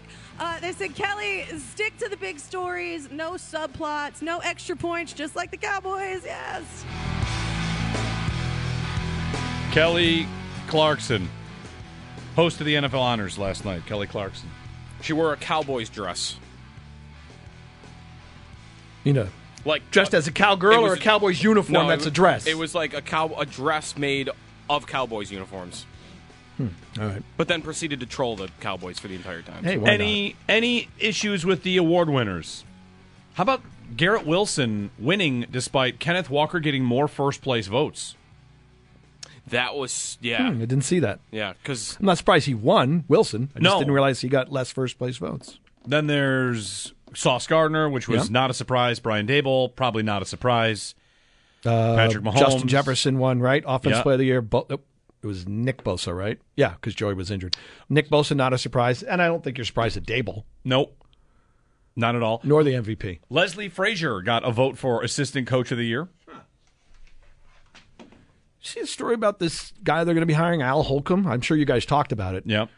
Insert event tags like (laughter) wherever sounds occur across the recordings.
mic. Uh, they said, Kelly, stick to the big stories, no subplots, no extra points, just like the Cowboys. Yes. Kelly Clarkson, host of the NFL Honors last night. Kelly Clarkson. She wore a Cowboys dress. You know, Like dressed uh, as a cowgirl it or a Cowboys uniform No, that's wa- a dress? It was like a cow a dress made of Cowboys uniforms. All right. But then proceeded to troll the Cowboys for the entire time. Hey, why Any any issues with the award winners? How about Garrett Wilson winning despite Kenneth Walker getting more first place votes? that was yeah Hmm, I didn't see that. yeah because I'm not surprised he won, Wilson. I just No. didn't realize he got less first place votes. Then there's Sauce Gardner, which was Yep. not a surprise. Brian Daboll, probably not a surprise. Uh, Patrick Mahomes. Justin Jefferson won, right? Offensive Yeah. player of the year. Bo- it was Nick Bosa, right? Yeah, because Joey was injured. Nick Bosa, not a surprise. And I don't think you're surprised at Daboll, Nope, not at all. nor the MVP. Leslie Frazier got a vote for assistant coach of the year. See a story about this guy they're going to be hiring, Al Holcomb? I'm sure you guys talked about it. Yep.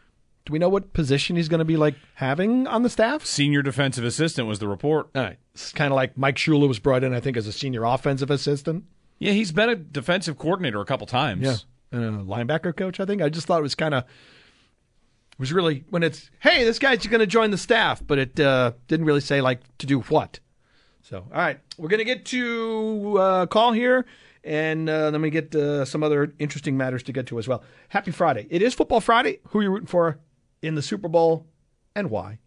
Do we know what position he's going to be like having on the staff? Senior defensive assistant was the report. All right. It's kind of like Mike Shula was brought in, I think, as a senior offensive assistant. Yeah, he's been a defensive coordinator a couple times. Yeah. A linebacker coach, I think. I just thought it was kind of it was really when it's hey, this guy's going to join the staff, but it uh, didn't really say like to do what. So, all right, we're going to get to uh, call here, and uh, then we get uh, some other interesting matters to get to as well. Happy Friday! It is Football Friday. Who are you rooting for in the Super Bowl, and why?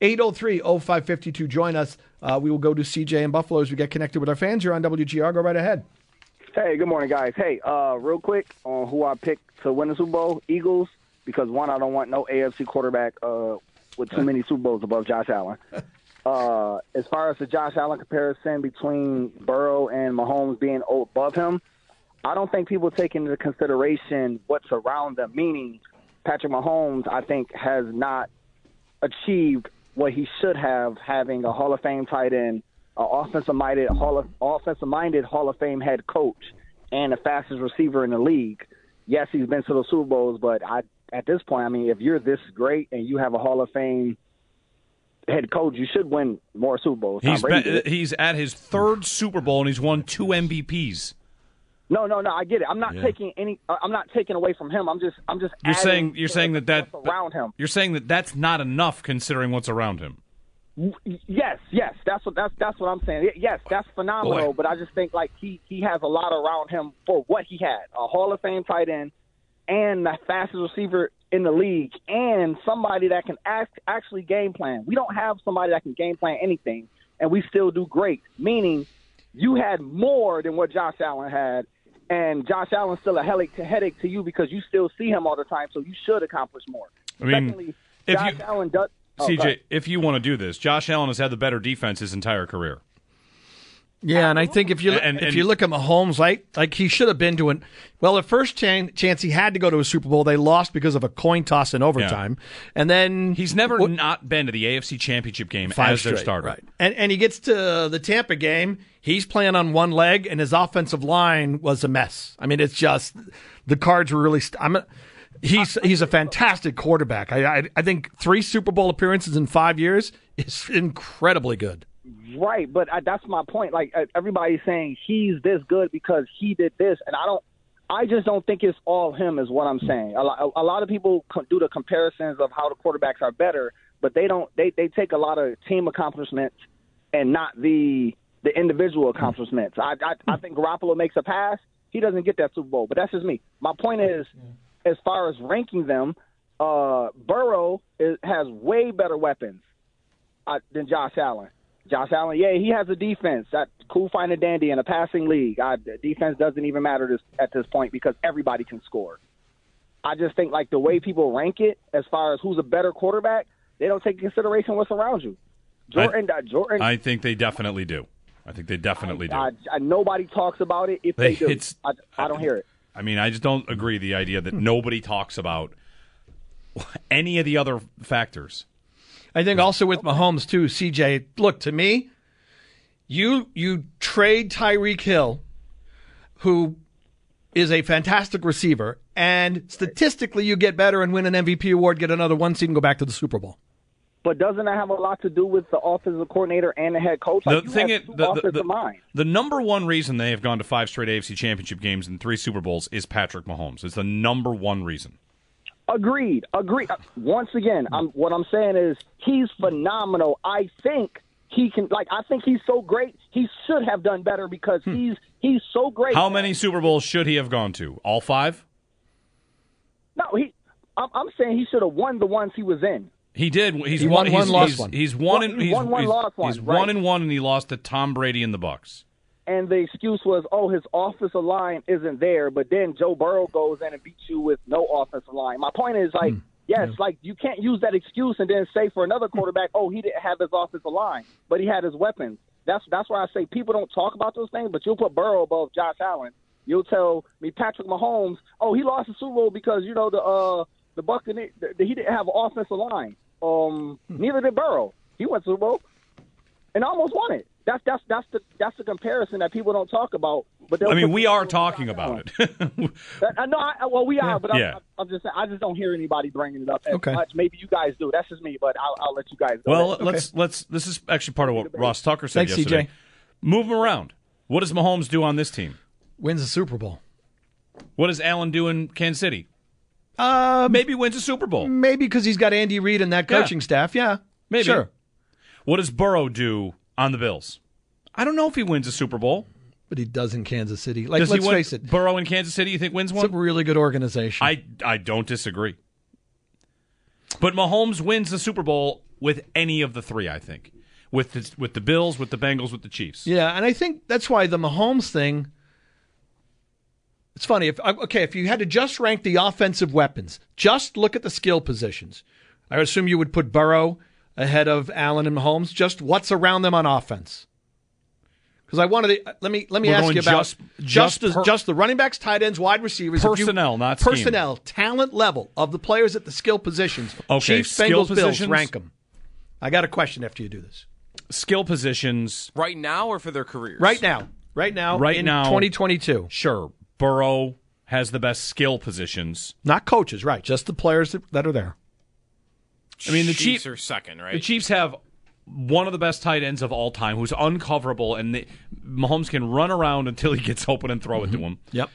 803-0552. Join us. Uh, we will go to CJ and Buffalo as we get connected with our fans. You're on WGR. Go right ahead. Hey, good morning, guys. Hey, uh, real quick on who I picked to win the Super Bowl, Eagles, because one, I don't want no AFC quarterback uh, with too many Super Bowls above Josh Allen. (laughs) Uh, as far as the Josh Allen comparison between Burrow and Mahomes being above him, I don't think people take into consideration what's around them. Meaning, Patrick Mahomes, I think, has not achieved what he should have, having a Hall of Fame tight end, an offensive minded Hall of offensive minded Hall of Fame head coach, and the fastest receiver in the league. Yes, he's been to the Super Bowls, but I at this point, I mean, if you're this great and you have a Hall of Fame head coach, you should win more Super Bowls. He's been, he's at his third Super Bowl and he's won two MVPs. No, no, no. I get it. I'm not Yeah. taking any. uh, I'm not taking away from him. I'm just. I'm just. You're saying you're saying that that around him. You're saying that that's not enough considering what's around him. Yes, yes, that's what that's that's what I'm saying. Yes, that's phenomenal. Boy. But I just think like he he has a lot around him for what he had: a Hall of Fame tight end, and the fastest receiver in the league, and somebody that can act, actually game plan. We don't have somebody that can game plan anything, and we still do great. Meaning, you had more than what Josh Allen had. And Josh Allen's still a headache to, headache to you because you still see him all the time, so you should accomplish more. I mean, Secondly, if Josh you- Allen does. Oh, CJ, ahead. if you want to do this, Josh Allen has had the better defense his entire career. Yeah, and I think if you And- if and- you look at Mahomes, like like he should have been to an well, the first chan- chance he had to go to a Super Bowl, they lost because of a coin toss in overtime, and then He's never What- not been to the AFC Championship game five as their straight, starter. right? And and he gets to the Tampa game, he's playing on one leg, and his offensive line was a mess. I mean, it's just the cards were really. St- I'm a, he's he's a fantastic quarterback. I, I I think three Super Bowl appearances in five years is incredibly good. Right, but I, that's my point. Like uh, everybody's saying he's this good because he did this, and I don't. I just don't think it's all him, is what I'm saying. A lot, a lot of people do the comparisons of how the quarterbacks are better, but they don't. They they take a lot of team accomplishments and not the the individual accomplishments. I I, I think Garoppolo makes a pass, he doesn't get that Super Bowl. But that's just me. My point is, as far as ranking them, uh, Burrow is, has way better weapons uh, than Josh Allen. Josh Allen, yeah, he has a defense that cool, fine, and dandy in a passing league. I, defense doesn't even matter this, at this point because everybody can score. I just think like the way people rank it, as far as who's a better quarterback, they don't take consideration what's around you. Jordan, uh, Jordan. I think they definitely do. I think they definitely do. I, I, nobody talks about it. If they, They- do, it's- I, I don't hear it. I mean, I just don't agree the idea that hmm. nobody talks about any of the other factors. I think also with Mahomes too, CJ. Look to me, you you trade Tyreek Hill, who is a fantastic receiver, and statistically you get better and win an MVP award, get another one seed, and go back to the Super Bowl. But doesn't that have a lot to do with the offensive coordinator and the head coach? Like the thing is, the, the, the, the number one reason they have gone to five straight AFC championship games and three Super Bowls is Patrick Mahomes. It's the number one reason. Agreed. Agreed. Uh, Once again, I'm, what I'm saying is he's phenomenal. I think he can. Like, I think he's so great. He should have done better because he's he's so great. Hmm. How many Super Bowls should he have gone to? All five? No, he. I'm, I'm saying he should have won the ones he was in. He did. He's He won, won one, he's, lost he's, one. He's won and he's, won one, he's, lost one, he's right. one and one, and he lost to Tom Brady in the Bucks. And the excuse was, oh, his offensive line isn't there. But then Joe Burrow goes in and beats you with no offensive line. My point is, like, yes, like you can't use that excuse and then say for another quarterback, oh, he didn't have his offensive line, but he had his weapons. That's that's why I say people don't talk about those things. But you'll put Burrow above Josh Allen. You'll tell me Patrick Mahomes, oh, he lost the Super Bowl because you know the uh the Buccaneers he didn't have an offensive line. Um, neither did Burrow. He went to the Super Bowl and almost won it. That's that's that's the that's the comparison that people don't talk about. But they'll I mean, we are talking about it. (laughs) I know. I, well, we are, but I'm, Yeah. I'm just saying. I just don't hear anybody bringing it up as Okay. much. Maybe you guys do. That's just me, but I'll, I'll let you guys. Go well, ahead. let's let's. This is actually part of what Ross Tucker said Thanks, yesterday. CJ. Move him around. What does Mahomes do on this team? Wins the Super Bowl. What does Allen do in Kansas City? Uh, Maybe wins a Super Bowl. maybe because he's got Andy Reid and that Yeah. coaching staff. Yeah, Maybe. Sure, What does Burrow do on the Bills? I don't know if he wins a Super Bowl. but he does in Kansas City. Like, Does let's win? face it, Burrow in Kansas City, you think wins one? it's a really good organization. I I don't disagree. But Mahomes wins the Super Bowl with any of the three. I think with the, with the Bills, with the Bengals, with the Chiefs. Yeah, and I think that's why the Mahomes thing. It's funny if okay if you had to just rank the offensive weapons, just look at the skill positions. I assume you would put Burrow ahead of Allen and Mahomes. Just what's around them on offense? Because I wanted to uh, let me let me We're ask you about just- just just the, per- just the running backs, tight ends, wide receivers, if you- Personnel, not scheme. personnel, talent level of the players at the skill positions. Okay, Chiefs, skill Bengals, Bills, positions? rank them. I got a question after you do this. Skill positions, Right now or for their careers? Right now, right now, Right in now. 2022. sure. Burrow has the best skill positions. Not coaches, right? Just the players that, that are there. I mean, the Chiefs Chiefs are second, right? The Chiefs have one of the best tight ends of all time, who's uncoverable, and the, Mahomes can run around until he gets (laughs) open and throw it to mm-hmm. him. Yep.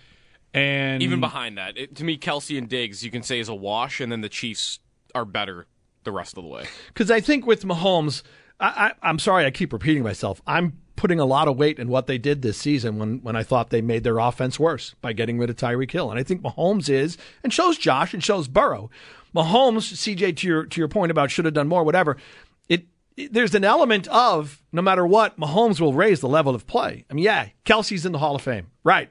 And Even behind that, it, to me, Kelce and Diggs, you can say is a wash, and then the Chiefs are better the rest of the way. Because I think with Mahomes, I, I, I'm sorry I keep repeating myself. I'm putting a lot of weight in what they did this season when, when I thought they made their offense worse by getting rid of Tyreek Hill. And I think Mahomes is, and shows Josh and shows Burrow. Mahomes, CJ, to your to your point about should have done more, whatever. It, it there's an element of no matter what, Mahomes will raise the level of play. I mean, yeah, Kelce's in the Hall of Fame, right?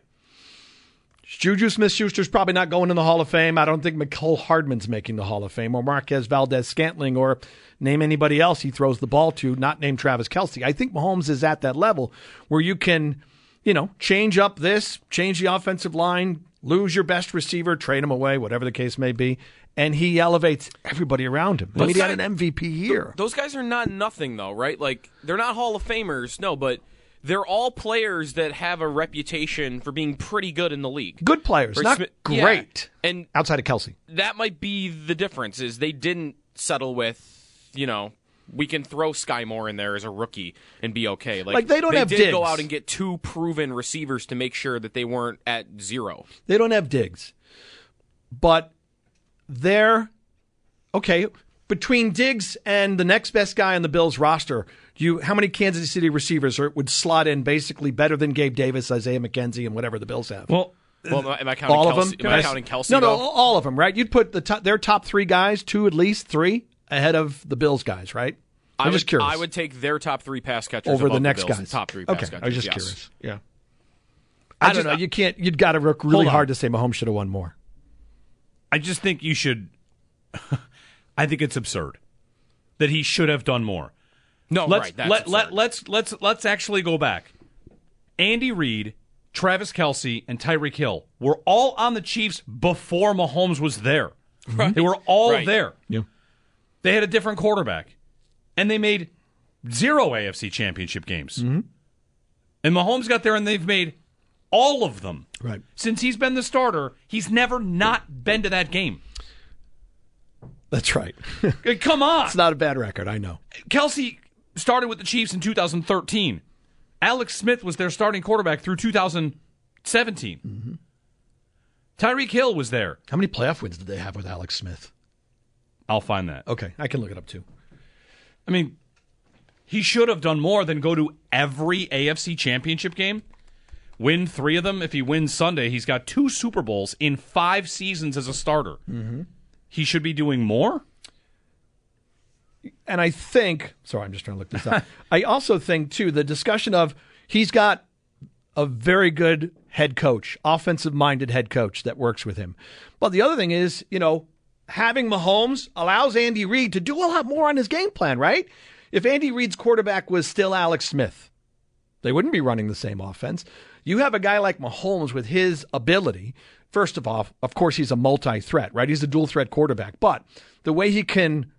Juju Smith Schuster's probably not going in the Hall of Fame. I don't think Mecole Hardman's making the Hall of Fame or Marquez Valdes Scantling or name anybody else he throws the ball to, not name Travis Kelce. I think Mahomes is at that level where you can, you know, change up this, change the offensive line, lose your best receiver, trade him away, whatever the case may be, and he elevates everybody around him. I mean, he had an MVP year. Those guys are not nothing, though, right? Like, they're not Hall of Famers, no, but they're all players that have a reputation for being pretty good in the league. Good players, Right, not Smith- yeah. great. And Outside of Kelce. that might be the difference is they didn't settle with, you know, we can throw Skyy Moore in there as a rookie and be okay. Like, Like, they don't have did go out and get two proven receivers to make sure that they weren't at zero. They don't have Diggs, But they're okay. Between Diggs and the next best guy on the Bills roster, do you how many Kansas City receivers are, would slot in basically better than Gabe Davis, Isaiah McKenzie, and whatever the Bills have? Well, Well, am I, am I counting all of Kelce, them. Am I counting Kelce? No, no, though? all of them. Right? You'd put the top, their top three guys, two at least, three ahead of the Bills guys, right? I'm I would, just curious. I would take their top three pass catchers over the next Bills' guys. Top three pass okay, catchers. I was just yes. curious. Yeah. I, don't just- know. You can't. You'd got to work really hard to say Mahomes should have won more. I just think you should. (laughs) I think it's absurd that he should have done more. No, let's right. That's let, let absurd. let's let's let's actually go back. Andy Reid, Travis Kelce, and Tyreek Hill were all on the Chiefs before Mahomes was there. They were all Right. there. Yeah. They had a different quarterback, and they made zero AFC Championship games. Mm-hmm. And Mahomes got there, and they've made all of them. Right. Since he's been the starter, he's never not been to that game. That's right. (laughs) Come on. it's not a bad record. I know. Kelce started with the Chiefs in 2013. Alex Smith was their starting quarterback through 2017. Mm-hmm. Tyreek Hill was there. How many playoff wins did they have with Alex Smith? I'll find that. Okay, I can look it up too. I mean, he should have done more than go to every AFC championship game, win three of them. If he wins Sunday, he's got two Super Bowls in five seasons as a starter. Mm-hmm. He should be doing more. And I think, sorry, I'm just trying to look this up. (laughs) I also think, too, the discussion of he's got a very good head coach, offensive minded head coach that works with him. But the other thing is, you know, having Mahomes allows Andy Reid to do a lot more on his game plan, right? If Andy Reid's quarterback was still Alex Smith, they wouldn't be running the same offense. You have a guy like Mahomes with his ability. First of all, of course, he's a multi threat, right? He's a dual threat quarterback. But the way he can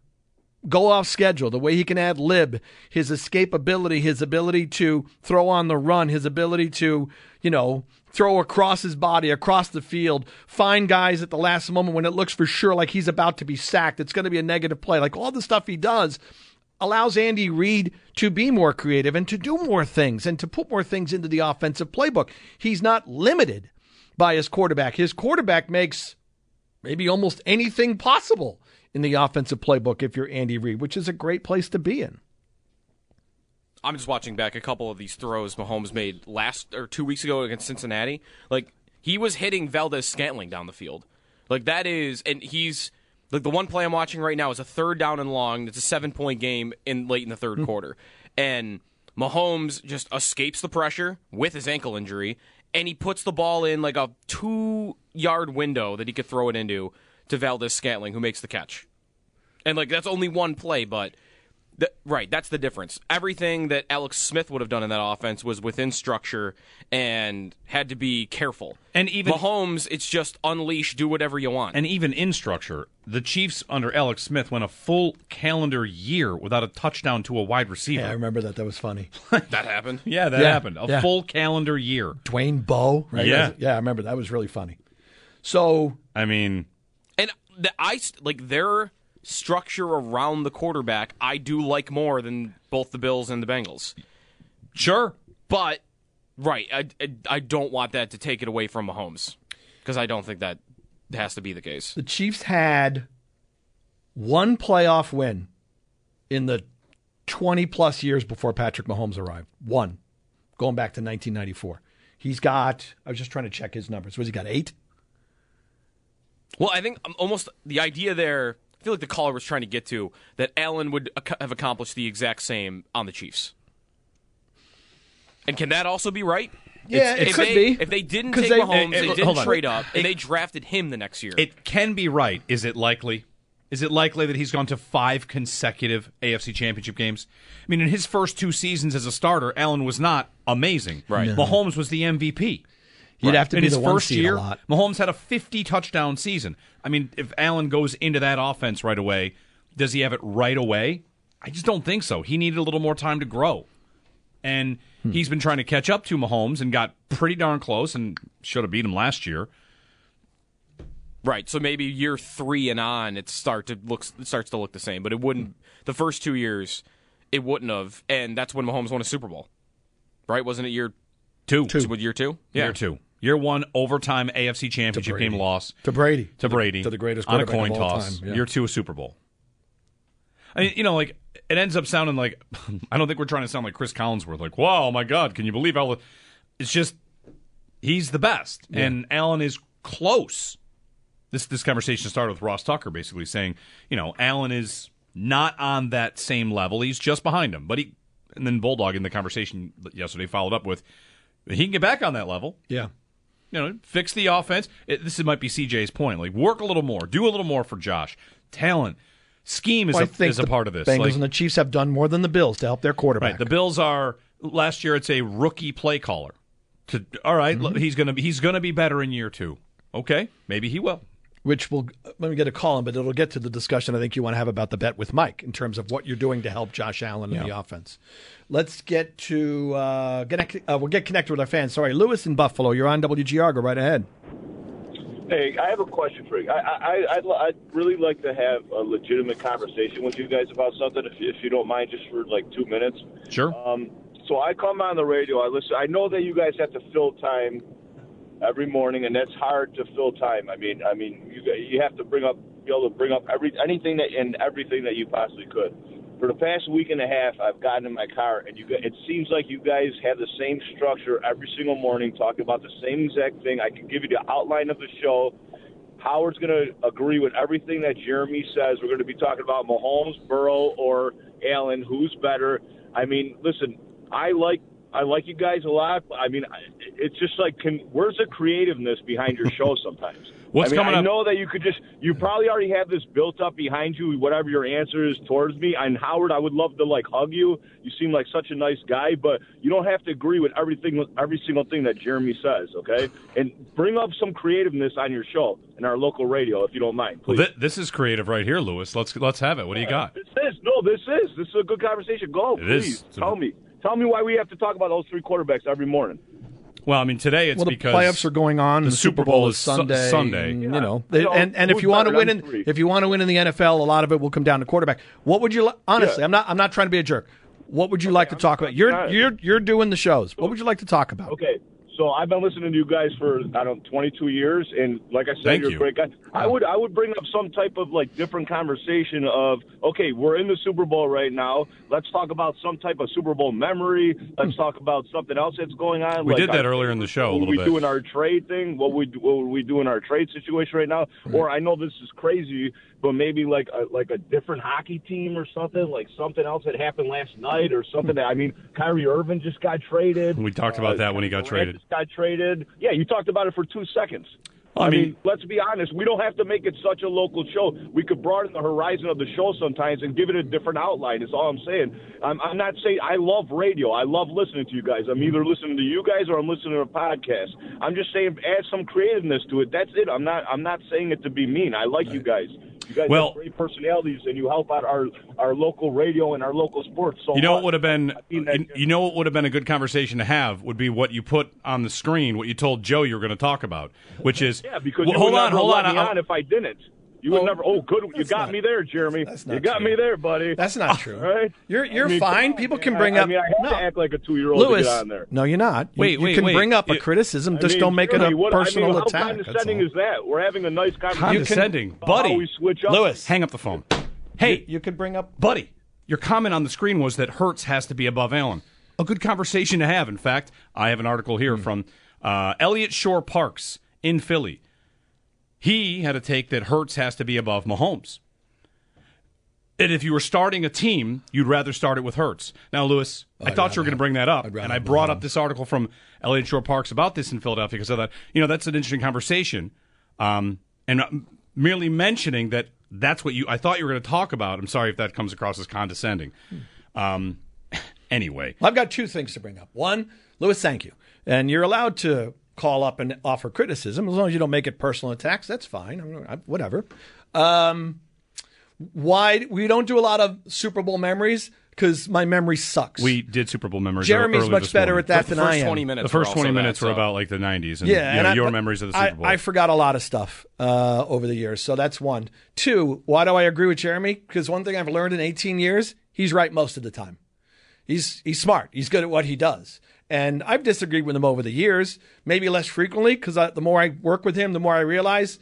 go off schedule, the way he can add lib, his escapability, his ability to throw on the run, his ability to, you know, throw across his body, across the field, find guys at the last moment when it looks for sure like he's about to be sacked. It's going to be a negative play. Like all the stuff he does allows Andy Reid to be more creative and to do more things and to put more things into the offensive playbook. He's not limited by his quarterback. His quarterback makes maybe almost anything possible in the offensive playbook if you're Andy Reid, which is a great place to be in. I'm just watching back a couple of these throws Mahomes made last or two weeks ago against Cincinnati. Like he was hitting Valdes Scantling down the field. Like that is, and he's like the one play I'm watching right now is a third down and long. It's a seven point game in late in the third hmm. quarter, and Mahomes just escapes the pressure with his ankle injury, and he puts the ball in like a two yard window that he could throw it into to Valdes Scantling, who makes the catch. And like that's only one play, but th- right, that's the difference. Everything that Alex Smith would have done in that offense was within structure and had to be careful. And even- Mahomes, it's just unleash, do whatever you want. And even in structure, the Chiefs under Alex Smith went a full calendar year without a touchdown to a wide receiver. Yeah, I remember that. That was funny. (laughs) that happened. Yeah, that Yeah, happened. A yeah. full calendar year. Dwayne Bowe, right? Yeah. yeah, I remember that was really funny. So I mean, And the, I like their structure around the quarterback. I do like more than both the Bills and the Bengals. sure. But right, I, I, I don't want that to take it away from Mahomes because I don't think that has to be the case. the Chiefs had one playoff win in the 20 plus years before Patrick Mahomes arrived. One, going back to 1994. He's got, I was just trying to check his numbers. Was he got eight? Well, I think um, almost the idea there. I feel like the caller was trying to get to that Allen would ac- have accomplished the exact same on the Chiefs. And can that also be right? Yeah, it if could they, be. If they didn't take they- Mahomes, eh, they eh, didn't on. trade up, and It- they drafted him the next year. It can be right. Is it likely? Is it likely that he's gone to five consecutive AFC championship games? I mean, in his first two seasons as a starter, Allen was not amazing. Right. No. Mahomes was the MVP. You'd have to in be his the one first seed year, a lot. Mahomes had a 50 touchdown season. I mean, if Allen goes into that offense right away, does he have it right away? I just don't think so. He needed a little more time to grow. And Hmm. he's been trying to catch up to Mahomes and got pretty darn close and should have beat him last year. Right. So maybe year three and on, it start to looks it starts to look the same. But it wouldn't. The first two years, it wouldn't have, and that's when Mahomes won a Super Bowl. Right? Wasn't it year Two. two? With year two? Yeah. Year two. Year one, overtime AFC championship game loss To Brady. to Brady. To the greatest on a quarterback coin of all toss. time, yeah. Year two, a Super Bowl. I mean, you know, like, it ends up sounding like, (laughs) I don't think we're trying to sound like Chris Collinsworth, like, wow, my God, can you believe how. It's just, he's the best. And Allen is close. This, this conversation started with Ross Tucker basically saying, you know, Allen is not on that same level. He's just behind him. But he, and then Bulldog in the conversation yesterday followed up with, he can get back on that level Yeah. You know, fix the offense. It, this might be CJ's point. Like, work a little more, do a little more for Josh. Talent, scheme is Well, a, is a part of this. Bengals Like, and the Chiefs have done more than the Bills to help their quarterback. right, the Bills are last year. It's a rookie play caller. To all right, Mm-hmm. he's gonna be he's gonna be better in year two. Okay, maybe he will. Which will let me get a call in, but it'll get to the discussion I think you want to have about the bet with Mike in terms of what you're doing to help Josh Allen in the offense. Let's get to uh, get uh, we'll get connected with our fans. Sorry, Lewis in Buffalo, you're on WGR. Go right ahead. Hey, I have a question for you. I, I, I'd, I'd really like to have a legitimate conversation with you guys about something, if you, if you don't mind, just for like two minutes. Sure. Um, so I come on the radio. I listen. I know that you guys have to fill time every morning, and that's hard to fill time. I mean, I mean, you you have to bring up, be able to bring up every anything that and everything that you possibly could. For the past week and a half, I've gotten in my car, and you it seems like you guys have the same structure every single morning, talking about the same exact thing. I can give you the outline of the show. Howard's going to agree with everything that Jeremy says. We're going to be talking about Mahomes, Burrow, or Allen. Who's better? I mean, listen, I like I like you guys a lot. I mean, it's just like, can, where's the creativeness behind your show sometimes? (laughs) What's I mean, coming I up- know that you could just, you probably already have this built up behind you, whatever your answer is towards me. And Howard, I would love to like hug you. You seem like such a nice guy, but you don't have to agree with everything, every single thing that Jeremy says, okay? And bring up some creativeness on your show and our local radio, if you don't mind, well, please. this is creative right here, Lewis. Let's let's have it. What do you uh, got? This is no, this is this is a good conversation. Go, It is. please. It's a- Tell me, tell me why we have to talk about those three quarterbacks every morning. Well, I mean, today it's well, the because playoffs are going on. the and the Super Super Bowl Bowl is is Su- Sunday. Sunday. and, Yeah. You know, So and and if you want to win in three? if you want to win in the NFL, a lot of it will come down to quarterback. What would you li- honestly? Yeah. I'm not I'm not trying to be a jerk. What would you like to talk about? You're you're you're doing the shows. What would you like to talk about? Okay, so I've been listening to you guys for I don't know, 22 years, and like I said, Thank you're you. a great guy. I would I would bring up some type of like different conversation of okay, we're in the Super Bowl right now. Let's talk about some type of Super Bowl memory. Let's talk about something else that's going on. We like did that our- earlier in the show a what little we bit. doing our trade thing? What we what would we do in our trade situation right now? Or I know this is crazy, but maybe like a, like a different hockey team or something, like something else that happened last night or something. that I mean, Kyrie Irving just got traded. We talked about uh, that when he got traded. Got traded. Yeah, you talked about it for two seconds. I I, mean- mean, let's be honest. We don't have to make it such a local show. We could broaden the horizon of the show sometimes and give it a different outline. Is all I'm saying. I'm, I'm not saying I love radio. I love listening to you guys. I'm either listening to you guys or I'm listening to a podcast. I'm just saying add some creativeness to it. That's it. I'm not. I'm not saying it to be mean. I like you guys. You guys Well- have great personalities and you help out our our local radio and our local sports. So You know what would have been I mean that you, you know what would have been a good conversation to have would be what you put on the screen, what you told Joe you were going to talk about, which is (laughs) Yeah, because Well, you hold on, hold on. me on if I didn't. You would Oh, never. Oh, good. You got not- me there, Jeremy. that's You got true. me there, buddy. That's not true. right? You're you're I mean, fine. People can bring I, up I mean, I have no. to act like a two-year-old to Lewis. get on there. No, you're not. You, Wait, you wait, can wait. bring up a criticism. I Just mean, don't make it a what- personal I mean, attack. How that's condescending all. is that? We're having a nice conversation. condescending, about buddy. We switch up. Lewis. hang up the phone. Hey, You could bring up buddy, your comment on the screen was that Hurts has to be above Allen. A good conversation to have. In fact, I have an article here from uh, Eliot Shorr Parks in Philly. He had a take that Hurts has to be above Mahomes. And if you were starting a team, you'd rather start it with Hurts. Now, Lewis, I I'd thought you were going to bring that up, and I brought up this article from Eliot Shorr Parks about this in Philadelphia because of that. You know, that's an interesting conversation, um, and uh, merely mentioning that that's what you. I thought you were going to talk about. I'm sorry if that comes across as condescending. Um, (laughs) anyway, I've got two things to bring up. One, Lewis, thank you. And you're allowed to call up and offer criticism as long as you don't make it personal attacks. That's fine. I'm, I, whatever. Um, why we don't do a lot of Super Bowl memories? because my memory sucks. We did Super Bowl memories. Jeremy's much this better morning. at that the than first I am. 20 minutes The first were 20 minutes that, were so- about like the 90s. And, Yeah, you know, and I- your but memories of the I, Super Bowl. I forgot a lot of stuff uh, over the years, so that's one. Two, why do I agree with Jeremy? Because one thing I've learned in 18 years, he's right most of the time. He's he's smart. He's good at what he does. And I've disagreed with him over the years, maybe less frequently, because the more I work with him, the more I realize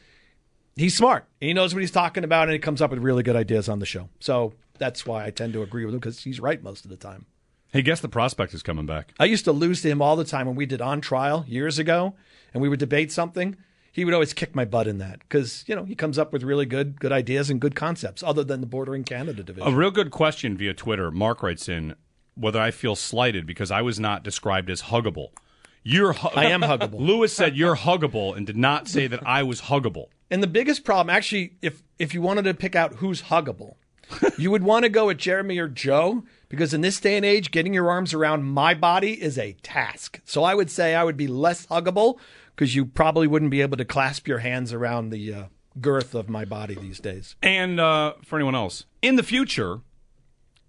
he's smart. He knows what he's talking about, and he comes up with really good ideas on the show. So that's why I tend to agree with him because he's right most of the time. hey, guess the prospect is coming back. I used to lose to him all the time when we did on trial years ago, and we would debate something. He would always kick my butt in that because you know he comes up with really good good ideas and good concepts, other than the bordering Canada division. A real good question via Twitter. Mark writes in whether I feel slighted because I was not described as huggable. You're hu- I am huggable. (laughs) Lewis said you're huggable and did not say that I was huggable. And the biggest problem, actually, if if you wanted to pick out who's huggable, you would want to go with Jeremy or Joe because in this day and age, getting your arms around my body is a task. So I would say I would be less huggable because you probably wouldn't be able to clasp your hands around the uh, girth of my body these days. And uh, for anyone else, in the future,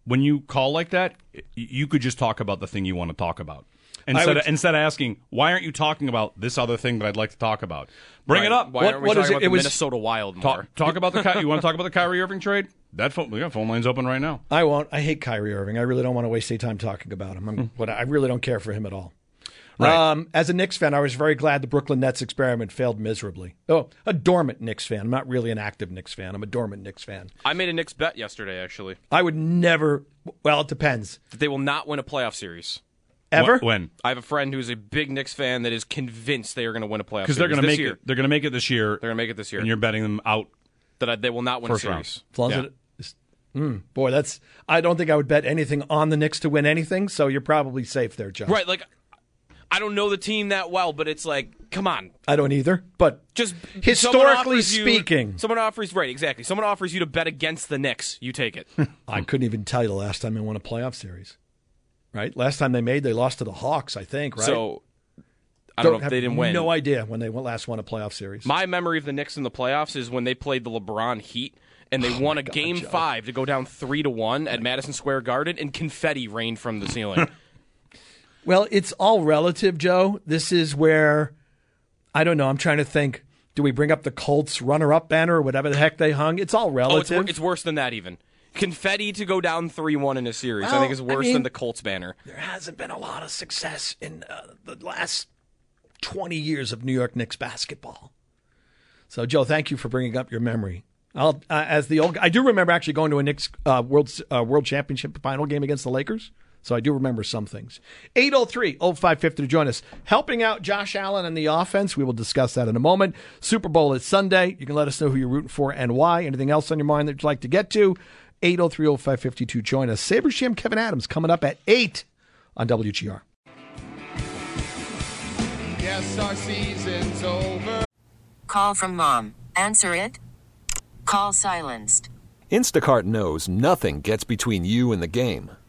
when you call like that, you could just talk about the thing you want to talk about. Instead, would- of, instead of asking, why aren't you talking about this other thing that I'd like to talk about? Bring it up. Why What- aren't we what is talking it? about It the was- Minnesota Wild more? Talk, talk about the Ky- you want to talk about the (laughs) Kyrie Irving trade? That phone, yeah, phone line's open right now. I won't. I hate Kyrie Irving. I really don't want to waste any time talking about him. I'm, hmm. what I really don't care for him at all. Right. Um, as a Knicks fan, I was very glad the Brooklyn Nets experiment failed miserably. Oh, a dormant Knicks fan. I'm not really an active Knicks fan. I'm a dormant Knicks fan. I made a Knicks bet yesterday, actually, I would never. Well, it depends. that they will not win a playoff series. Ever? Wh- When? I have a friend who's a big Knicks fan that is convinced they are going to win a playoff Because series they're going to this make year. it. They're going to make it this year. They're going to make it this year. and you're betting them out. that I, they will not win First a round. series. As long as Yeah. it- Mm, boy, that's. I don't think I would bet anything on the Knicks to win anything. So you're probably safe there, Josh. Right, like I don't know the team that well, but it's like, come on, I don't either. But just someone historically you- speaking, someone offers right, exactly. Someone offers you to bet against the Knicks, you take it. (laughs) I couldn't even tell you the last time they won a playoff series. Right, last time they made, they lost to the Hawks, I think. Right. So I don't, know if they didn't win. No idea when they last won a playoff series. My memory of the Knicks in the playoffs is when they played the LeBron Heat and they Oh won a game five to go down three to one at Madison Square Garden, and confetti rained from the ceiling. (laughs) Well, it's all relative, Joe. This is where I don't know. I'm trying to think. Do we bring up the Colts runner-up banner or whatever the heck they hung? It's all oh, it's, relative. it's worse than that even. Confetti to go down three one in a series, I think is I worse mean- than the Colts banner. there hasn't been a lot of success in uh, the last 20 years of New York Knicks basketball. So, Joe, thank you for bringing up your memory. I'll, uh, as the old, I do remember actually going to a Knicks uh, World uh, World Championship final game against the Lakers. So I do remember some things. 803 0550 to join us. Helping out Josh Allen and the offense. We will discuss that in a moment. Super Bowl is Sunday. You can let us know who you're rooting for and why. Anything else on your mind that you'd like to get to? 803 0550 to join us. Saber Sham Kevin Adams coming up at 8 on WGR. Yes, our season's over. Call from mom. Answer it. Call silenced. Instacart knows nothing gets between you and the game.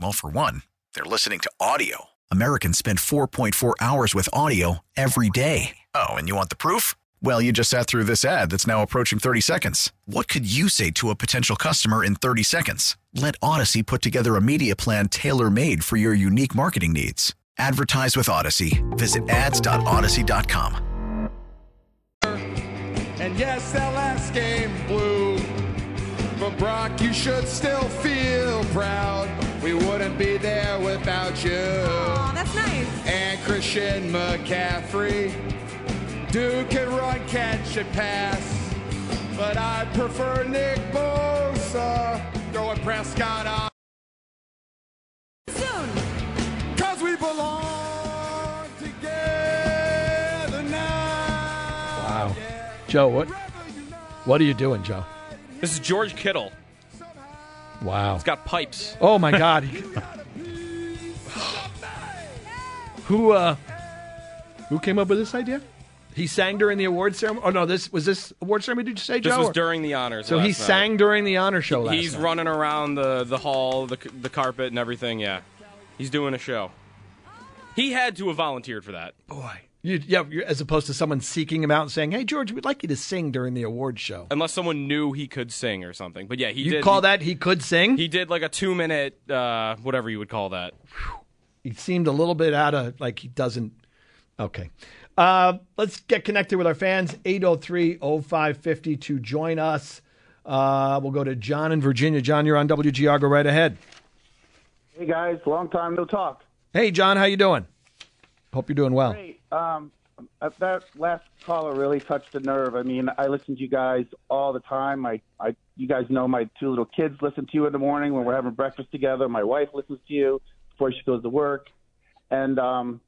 Well, for one, they're listening to audio. Americans spend 4.4 hours with audio every day. Oh, and you want the proof? Well, you just sat through this ad that's now approaching 30 seconds. What could you say to a potential customer in 30 seconds? Let Odyssey put together a media plan tailor made for your unique marketing needs. Advertise with Odyssey. Visit ads.odyssey.com. And yes, that last game blew. But Brock, you should still feel proud. We wouldn't be there without you. Oh, that's nice. And Christian McCaffrey. Dude can run, catch, and pass. But I prefer Nick Bosa. Throwing Prescott on. Soon. Cause we belong together now. Wow. Joe, what what are you doing, Joe? This is George Kittle. Wow. It's got pipes. Oh my God. (laughs) who uh who came up with this idea? He sang during the award ceremony. Oh no, this was this award ceremony. Did you say, This was Or- during the honors. So he night. sang during the honor show last He's night. running around the the hall, the the carpet, and everything. Yeah, he's doing a show. He had to have volunteered for that. Boy, you, yeah, you as opposed to someone seeking him out and saying, "Hey, George, we'd like you to sing during the award show." Unless someone knew he could sing or something. But yeah, he you did. call he, that he could sing? He did like a two minute, uh, whatever you would call that. He seemed a little bit out of like he doesn't. Okay. Uh, let's get connected with our fans. 803 0550 to join us. Uh, we'll go to John in Virginia. John, you're on WGR. Go right ahead. Hey guys, long time no talk. Hey, John, how you doing? Hope you're doing well. Hey, um, uh, that last caller really touched a nerve. I mean, I listen to you guys all the time. I, I, you guys know my two little kids listen to you in the morning when we're having breakfast together. My wife listens to you before she goes to work, and um,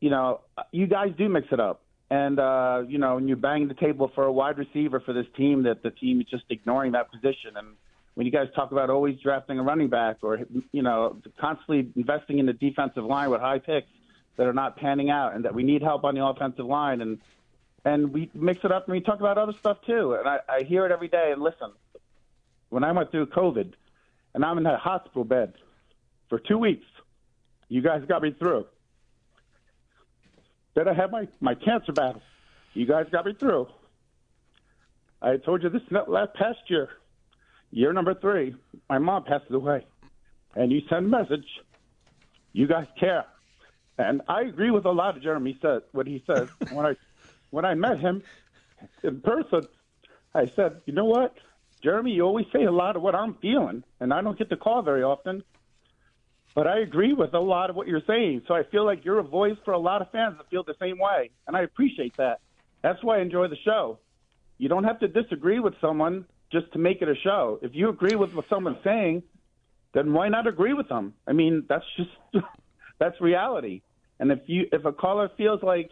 you know, you guys do mix it up. And uh, you know, when you're banging the table for a wide receiver for this team, that the team is just ignoring that position. And when you guys talk about always drafting a running back or you know constantly investing in the defensive line with high picks that are not panning out, and that we need help on the offensive line, and and we mix it up and we talk about other stuff too. And I, I hear it every day. And listen, when I went through COVID, and I'm in a hospital bed for two weeks, you guys got me through. Then I had my my cancer battle. You guys got me through. I told you this last past year, year number three, my mom passed away, and you send a message. You guys care, and I agree with a lot of Jeremy said what he says. (laughs) when I when I met him in person, I said, you know what, Jeremy, you always say a lot of what I'm feeling, and I don't get to call very often. But I agree with a lot of what you're saying. So I feel like you're a voice for a lot of fans that feel the same way. And I appreciate that. That's why I enjoy the show. You don't have to disagree with someone just to make it a show. If you agree with what someone's saying, then why not agree with them? I mean, that's just (laughs) that's reality. And if you if a caller feels like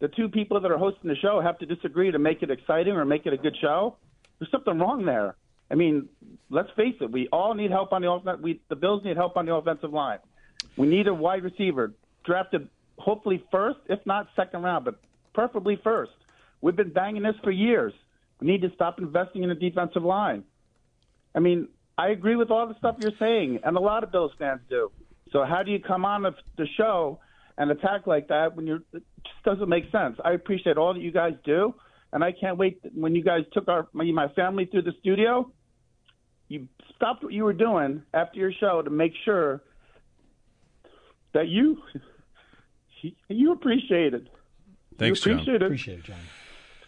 the two people that are hosting the show have to disagree to make it exciting or make it a good show, there's something wrong there. I mean, let's face it. We all need help on the offense. We the Bills need help on the offensive line. We need a wide receiver drafted, hopefully first, if not second round, but preferably first. We've been banging this for years. We need to stop investing in the defensive line. I mean, I agree with all the stuff you're saying, and a lot of Bills fans do. So how do you come on the, the show and attack like that when you're? It just doesn't make sense. I appreciate all that you guys do, and I can't wait when you guys took our my, my family through the studio. You stopped what you were doing after your show to make sure that you (laughs) you appreciate it. Thanks, you John. appreciate it. Appreciate it, John.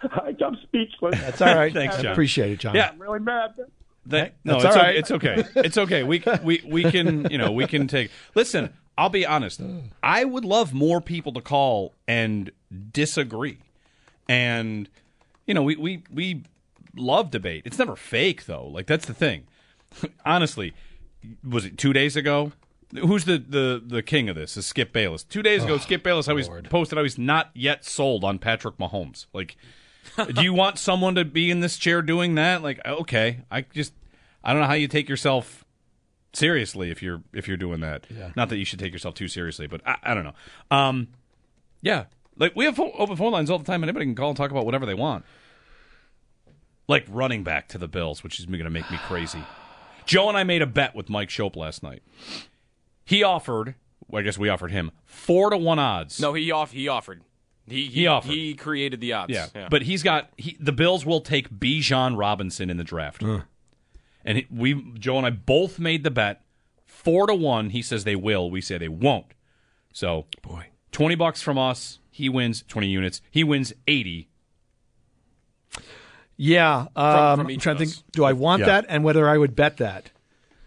(laughs) I'm speechless. That's all right. (laughs) Thanks, John. Appreciate it, John. Yeah. I'm really mad. That, no, That's it's, all okay. right. it's okay. It's okay. We we we can you know we can take. Listen, I'll be honest. I would love more people to call and disagree, and you know we we we love debate. It's never fake though. Like that's the thing. (laughs) Honestly, was it two days ago? Who's the, the, the king of this? Is Skip Bayless. Two days ago, oh, Skip Bayless always posted how he's not yet sold on Patrick Mahomes. Like, (laughs) do you want someone to be in this chair doing that? Like, okay, I just I don't know how you take yourself seriously if you're if you're doing that. Yeah. Not that you should take yourself too seriously, but I, I don't know. Um, yeah, like we have phone, open phone lines all the time. Anybody can call and talk about whatever they want. Like running back to the Bills, which is going to make me crazy. Joe and I made a bet with Mike Schopp last night. He offered, well, I guess we offered him four to one odds. No, he off he offered. He he, He offered. He created the odds. Yeah, but he's got he, the Bills will take Bijan Robinson in the draft, and we Joe and I both made the bet four to one. He says they will. We say they won't. So boy, twenty bucks from us. He wins twenty units. He wins eighty. Yeah, um, from I'm trying to think. Do I want Yeah. that, and whether I would bet that?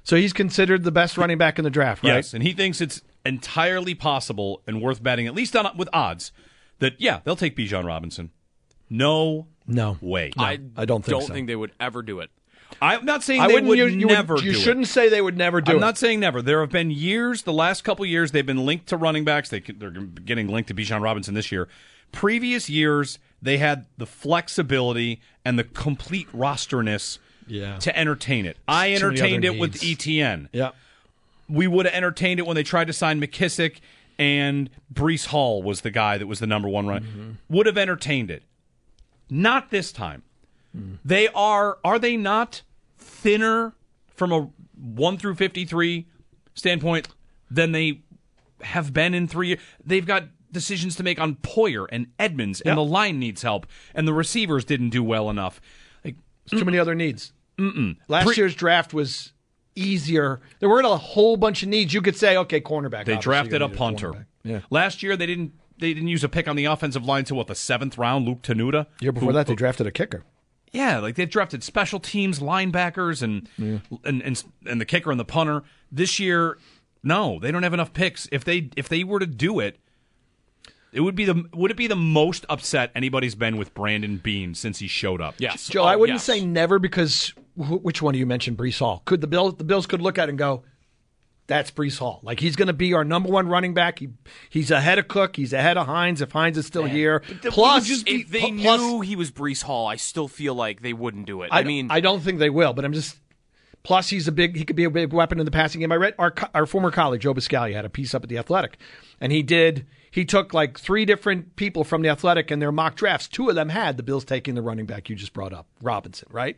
So he's considered the best running back in the draft, right? Yes, and he thinks it's entirely possible and worth betting, at least on with odds, that yeah they'll take Bijan Robinson. No No, way. I I don't think don't so. think they would ever do it. I'm not saying I they would you, you would- never. you do it. shouldn't say they would never do I'm it. not saying never. There have been years, the last couple years, they've been linked to running backs. They, they're getting linked to Bijan Robinson this year. Previous years, they had the flexibility and the complete rosterness Yeah. to entertain it. I entertained it with. ETN. Yeah. We would have entertained it when they tried to sign McKissic and Breece Hall was the guy that was the number one run. Mm-hmm. Would have entertained it. Not this time. Mm. They are are they not thinner from a 1 through 53 standpoint than they have been in 3 years? They've got decisions to make on Poyer and Edmunds and the line needs help and the receivers didn't do well enough. Like There's too many other needs. Mm-mm. Last year's draft was easier. There weren't a whole bunch of needs. You could say, okay, cornerback. They drafted a punter. Yeah. Last year they didn't they didn't use a pick on the offensive line until what the seventh round, Luke Tenuta. Year before who- that, they drafted a kicker. Yeah, like they've drafted special teams linebackers and and, and and the kicker and the punter. This year, no, they don't have enough picks. If they if they were to do it, it would be the would it be the most upset anybody's been with Brandon Beane since he showed up? Yes. Joe, Oh, I wouldn't yes. say never because wh- which one do you mention? Breece Hall. Could the Bills? The Bills could look at it and go, "That's Breece Hall. Like he's going to be our number one running back. He, he's ahead of Cook. He's ahead of Hines if Hines is still here. Plus, if they pl- knew he was Brees Hall, I still feel like they wouldn't do it. I, I, mean, I don't think they will, but I'm just. Plus, he's a big. He could be a big weapon in the passing game. I read our our former colleague Joe Buscaglia had a piece up at the Athletic, and he did. He took like three different people from the Athletic and their mock drafts. Two of them had the Bills taking the running back you just brought up, Robinson, right?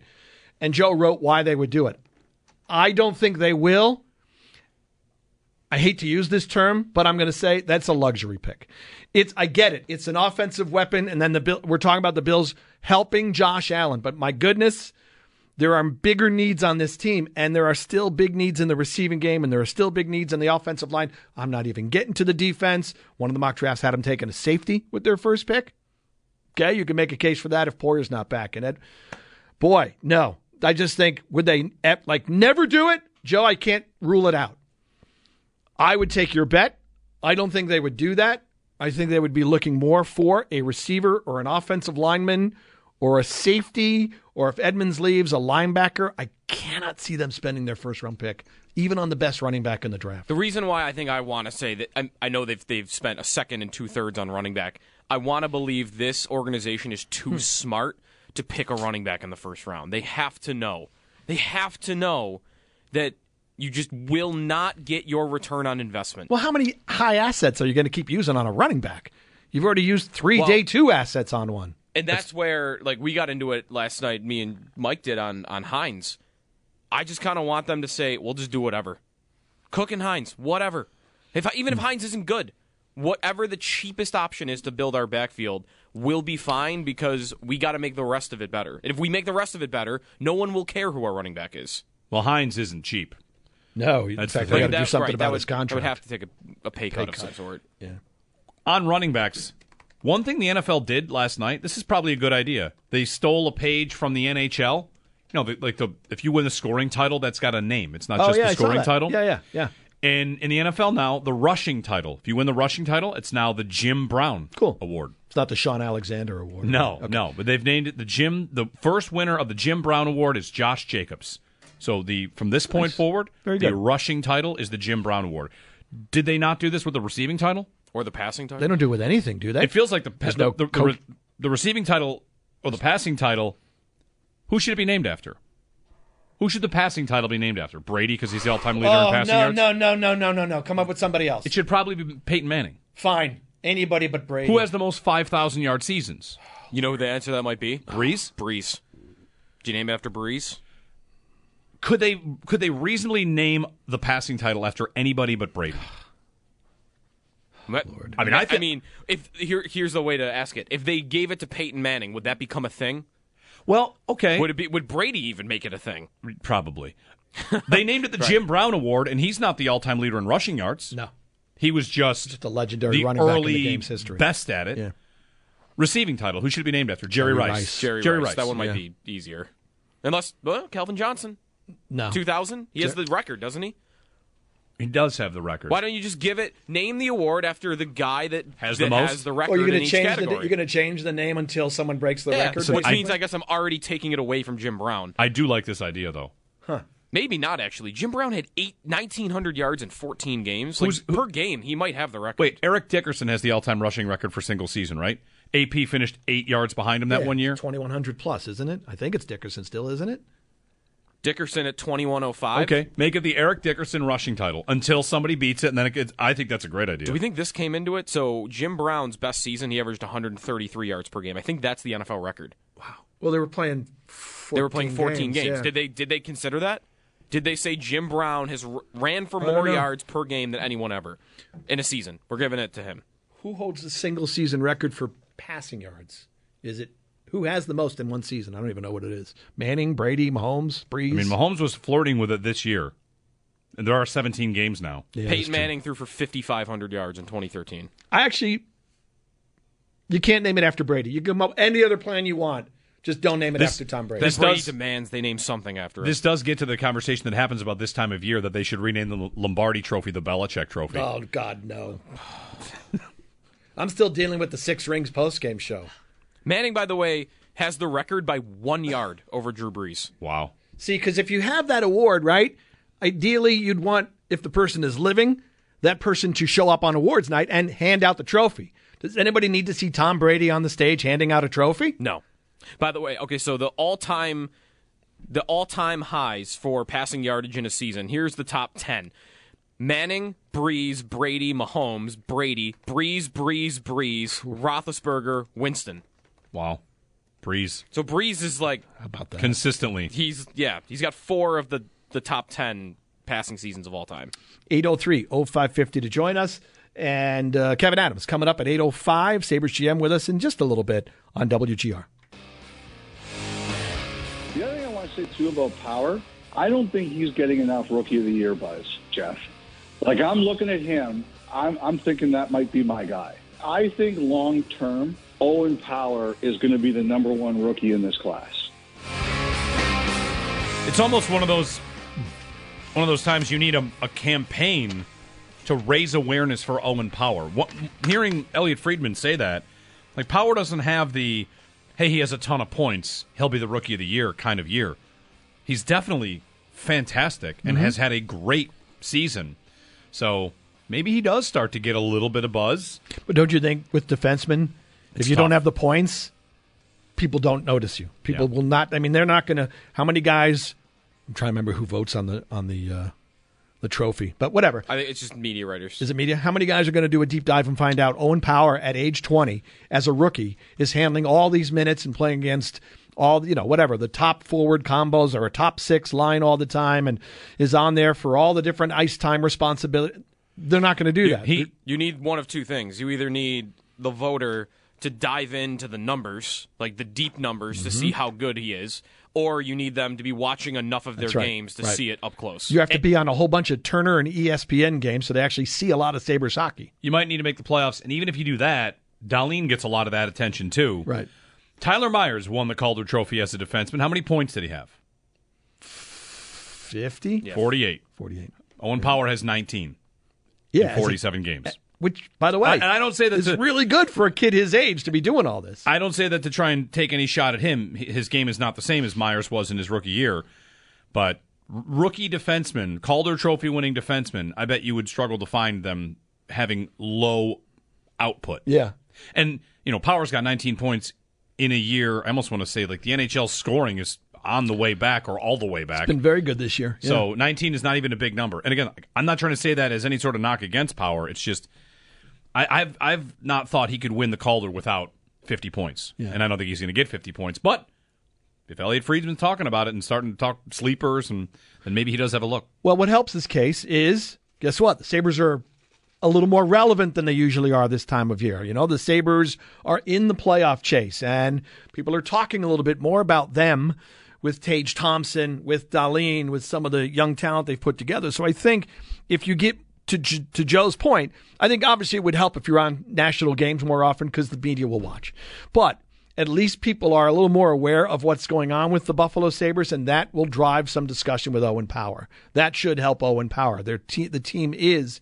And Joe wrote why they would do it. I don't think they will. I hate to use this term, but I'm going to say that's a luxury pick. It's I get it. It's an offensive weapon, and then the Bill, we're talking about the Bills helping Josh Allen. But my goodness, there are bigger needs on this team, and there are still big needs in the receiving game, and there are still big needs in the offensive line. I'm not even getting to the defense. One of the mock drafts had them taking a safety with their first pick. Okay, you can make a case for that if Poyer's not back. And Ed, boy, no, I just think would they like never do it, Joe? I can't rule it out. I would take your bet. I don't think they would do that. I think they would be looking more for a receiver or an offensive lineman or a safety, or if Edmunds leaves, a linebacker. I cannot see them spending their first round pick, even on the best running back in the draft. The reason why I think I want to say that I, I know they've they've spent a second and two thirds on running back. I want to believe this organization is too hmm. smart to pick a running back in the first round. They have to know. They have to know that you just will not get your return on investment. Well, how many high assets are you going to keep using on a running back? You've already used three Well- day two assets on one. And that's where like we got into it last night. Me and Mike did on on Hines. I just kind of want them to say, "We'll just do whatever." Cook and Hines, whatever. If even if hmm. Hines isn't good, whatever the cheapest option is to build our backfield will be fine because we got to make the rest of it better. And if we make the rest of it better, no one will care who our running back is. Well, Hines isn't cheap. No, in That's fact, the they thing. got to do That's something right. That about would- his contract. I would have to take a, a pay cut of some sort. yeah. On running backs, one thing the NFL did last night, this is probably a good idea. They stole a page from the NHL. You know, the, like the if you win the scoring title, that's got a name. It's not oh just yeah, the I saw scoring that. title. Yeah, yeah, yeah. And in the NFL now, the rushing title. If you win the rushing title, it's now the Jim Brown Cool. Award. It's not the Shaun Alexander Award. No, Okay. no, but they've named it the Jim. The first winner of the Jim Brown Award is Josh Jacobs. So the from this point forward, Very the good. rushing title is the Jim Brown Award. Did they not do this with the receiving title? Or the passing title. They don't do it with anything, do they? It feels like the the, no the, the, re- the receiving title or the passing title. Who should it be named after? Who should the passing title be named after? Brady because he's the all-time leader in oh passing no, yards. no, no, no, no, no, no! Come up with somebody else. It should probably be Peyton Manning. Fine, anybody but Brady. Who has the most five thousand yard seasons? You know who the answer to that might be? Brees. Brees. Do you name it after Brees? Could they could they reasonably name the passing title after anybody but Brady? Lord. I mean, I I mean, if here here's the way to ask it: If they gave it to Peyton Manning, would that become a thing? Well, okay, Would it be? Would Brady even make it a thing? probably. (laughs) they named it the Jim Brown Award, and he's not the all-time leader in rushing yards. No, He was just, just a legendary the running back in early the game's history. best at it. Yeah. Receiving title. Who should it be named after? Jerry, Jerry Rice. Rice. Jerry, Jerry Rice. Rice. That one might yeah. be easier, unless well, Calvin Johnson, No, two thousand. He has the record, doesn't he? He does have the record. Why don't you just give it? Name the award after the guy that Has that the most? has the record or you're going to each change the you're going to change the name until someone breaks the yeah, record. which I- means I guess I'm already taking it away from Jim Brown. I do like this idea though. Huh. Maybe not actually. Jim Brown had eight, 1,900 yards in 14 games. Like, who- per game, he might have the record. Wait, Eric Dickerson has the all-time rushing record for single season, right? AP finished eight yards behind him that Yeah, one year. 2100 plus, isn't it? I think it's Dickerson still, isn't it? Dickerson at 2105. Okay, make it the Eric Dickerson rushing title until somebody beats it, and then it gets. I think that's a great idea. Do we think this came into it? So Jim Brown's best season, he averaged 133 yards per game. I think that's the NFL record. Wow. Well, they were playing. 14 They were playing 14 games. yeah. Did they did they consider that? Did they say Jim Brown has r- ran for more know. yards per game than anyone ever in a season? We're giving it to him. Who holds the single season record for passing yards? Is it who has the most in one season? I don't even know what it is. Manning, Brady, Mahomes, Brees. I mean, Mahomes was flirting with it this year. And there are 17 games now. Yeah, Peyton. Manning threw for 5500 yards in 2013. I actually, you can't name it after Brady. You can come up any other plan you want. Just don't name it This- after Tom Brady. This Brady does- demands they name something after This it. does get to the conversation that happens about this time of year that they should rename the Lombardi Trophy the Belichick Trophy. Oh God, no. (sighs) I'm still dealing with the six rings post game show. Manning, by the way, has the record by one yard over Drew Brees. Wow. See, because if you have that award, right, ideally you'd want, if the person is living, that person to show up on awards night and hand out the trophy. Does anybody need to see Tom Brady on the stage handing out a trophy? No. By the way, okay, so the all-time the all-time highs for passing yardage in a season. Here's the top 10. Manning, Brees, Brady, Mahomes, Brady, Brees, Brees, Brees, Roethlisberger, Winston. Wow. Brees. So Brees is like How about that? Consistently. he's yeah, he's got 4 of the the top 10 passing seasons of all time. 803 0550 to join us. And uh, Kevin Adams coming up at 805. Sabres GM with us in just a little bit on WGR. The other thing I want to say too about Power, I don't think he's getting enough Rookie of the Year buzz, Jeff. Like I'm looking at him, I'm, I'm thinking that might be my guy. I think long term, Owen Power is going to be the number one rookie in this class. It's almost one of those one of those times you need a, a campaign to raise awareness for Owen Power. What, hearing Elliotte Friedman say that, like Power doesn't have the hey he has a ton of points, he'll be the rookie of the year kind of year. He's definitely fantastic and mm-hmm. has had a great season. So maybe he does start to get a little bit of buzz. But don't you think with defensemen, if It's you don't have the points, people don't notice you. People Yeah. will not. I mean, they're not going to. How many guys? I'm trying to remember who votes on the on the uh, the trophy, but whatever. I think it's just media writers. Is it media? How many guys are going to do a deep dive and find out Owen Power at age 20 as a rookie is handling all these minutes and playing against all, you know, whatever, the top forward combos or a top six line all the time and is on there for all the different ice time responsibility. They're not going to do that. He you need one of two things. You either need the voter to dive into the numbers, like the deep numbers, to Mm-hmm. see how good he is, or you need them to be watching enough of their right, games to right. see it up close. you have to be on a whole bunch of Turner and ESPN games so they actually see a lot of Sabres hockey. you might need to make the playoffs, and even if you do that, Dahlin gets a lot of that attention too. Right. Tyler Myers won the Calder Trophy as a defenseman. How many points did he have? 50? 48. 48. Owen Power has 19 Yeah. in as a- 47 games. Which, by the way, I- and I don't say that it's really good for a kid his age to be doing all this. I don't say that to try and take any shot at him. His game is not the same as Myers was in his rookie year, but rookie defenseman, Calder Trophy winning defenseman, I bet you would struggle to find them having low output. Yeah. And, you know, Power's got 19 points in a year. I almost want to say, like, the NHL scoring is on the way back or all the way back. Been very good this year. Yeah. So 19 is not even a big number. And again, I'm not trying to say that as any sort of knock against Power. It's just I, I've I've not thought he could win the Calder without 50 points, Yeah. and I don't think he's going to get 50 points. But if Elliotte Friedman's talking about it and starting to talk sleepers, and then maybe he does have a look. Well, what helps this case is guess what? The Sabres are a little more relevant than they usually are this time of year. You know, the Sabres are in the playoff chase, and people are talking a little bit more about them with Tage Thompson, with Dahlin, with some of the young talent they've put together. So I think if you get to, to Joe's point, I think obviously it would help if you're on national games more often because the media will watch. But at least people are a little more aware of what's going on with the Buffalo Sabres, and that will drive some discussion with Owen Power. That should help Owen Power. Their te- the team is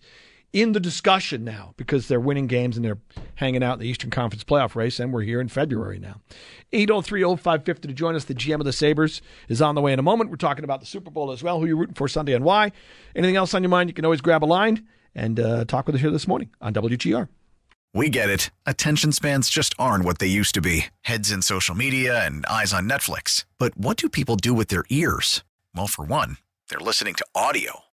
in the discussion now because they're winning games and they're hanging out in the Eastern Conference playoff race, and we're here in February now. 803 0550 to join us. The GM of the Sabres is on the way in a moment. We're talking about the Super Bowl as well, who you're rooting for Sunday and why. Anything else on your mind, you can always grab a line and uh, talk with us here this morning on WGR. We get it. Attention spans just aren't what they used to be heads in social media and eyes on Netflix. But what do people do with their ears? Well, for one, they're listening to audio.